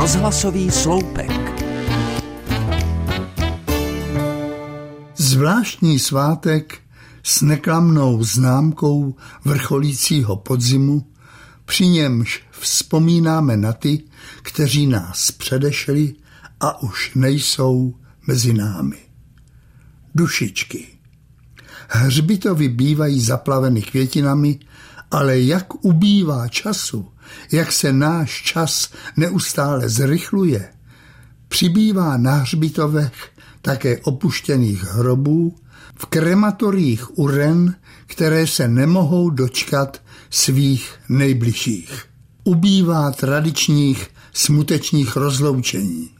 Rozhlasový sloupek. Zvláštní svátek s neklamnou známkou vrcholícího podzimu, při němž vzpomínáme na ty, kteří nás předešli a už nejsou mezi námi. Dušičky. Hřbitovy bývají zaplaveny květinami, ale jak ubývá času, jak se náš čas neustále zrychluje, přibývá na hřbitovech také opuštěných hrobů, v krematoriích uren, které se nemohou dočkat svých nejbližších. Ubývá tradičních smutečných rozloučení.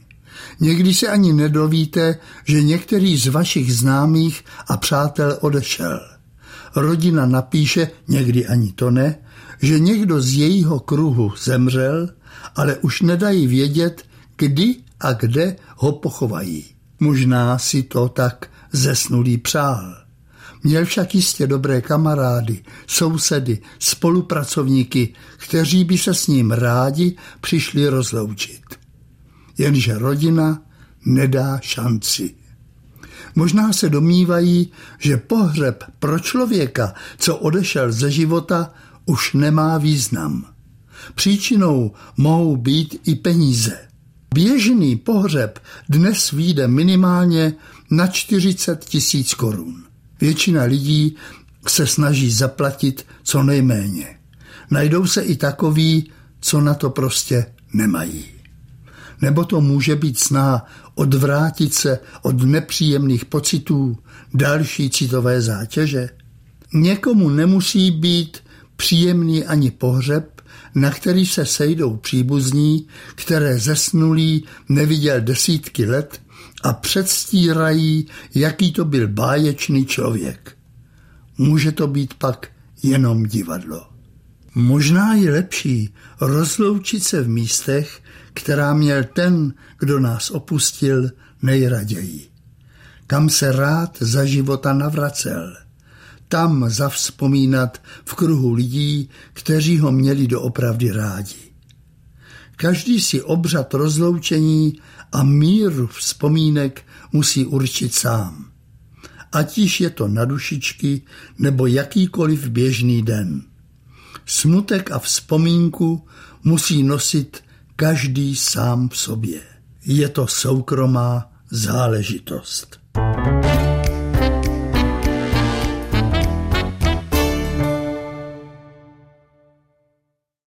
Někdy se ani nedovíte, že některý z vašich známých a přátel odešel. Rodina napíše, někdy ani to ne, že někdo z jejího kruhu zemřel, ale už nedají vědět, kdy a kde ho pochovají. Možná si to tak zesnulý přál. Měl však jistě dobré kamarády, sousedy, spolupracovníky, kteří by se s ním rádi přišli rozloučit. Jenže rodina nedá šanci. Možná se domnívají, že pohřeb pro člověka, co odešel ze života, už nemá význam. Příčinou mohou být i peníze. Běžný pohřeb dnes vyjde minimálně na 40 tisíc korun. Většina lidí se snaží zaplatit co nejméně. Najdou se i takoví, co na to prostě nemají. Nebo to může být sná odvrátit se od nepříjemných pocitů, další citové zátěže. Někomu nemusí být příjemný ani pohřeb, na který se sejdou příbuzní, které zesnulý neviděl desítky let a předstírají, jaký to byl báječný člověk. Může to být pak jenom divadlo. Možná je lepší rozloučit se v místech, která měl ten, kdo nás opustil, nejraději. Kam se rád za života navracel. Tam zavzpomínat v kruhu lidí, kteří ho měli doopravdy rádi. Každý si obřad rozloučení a míru vzpomínek musí určit sám. Ať již je to na dušičky nebo jakýkoliv běžný den. Smutek a vzpomínku musí nosit každý sám v sobě. Je to soukromá záležitost.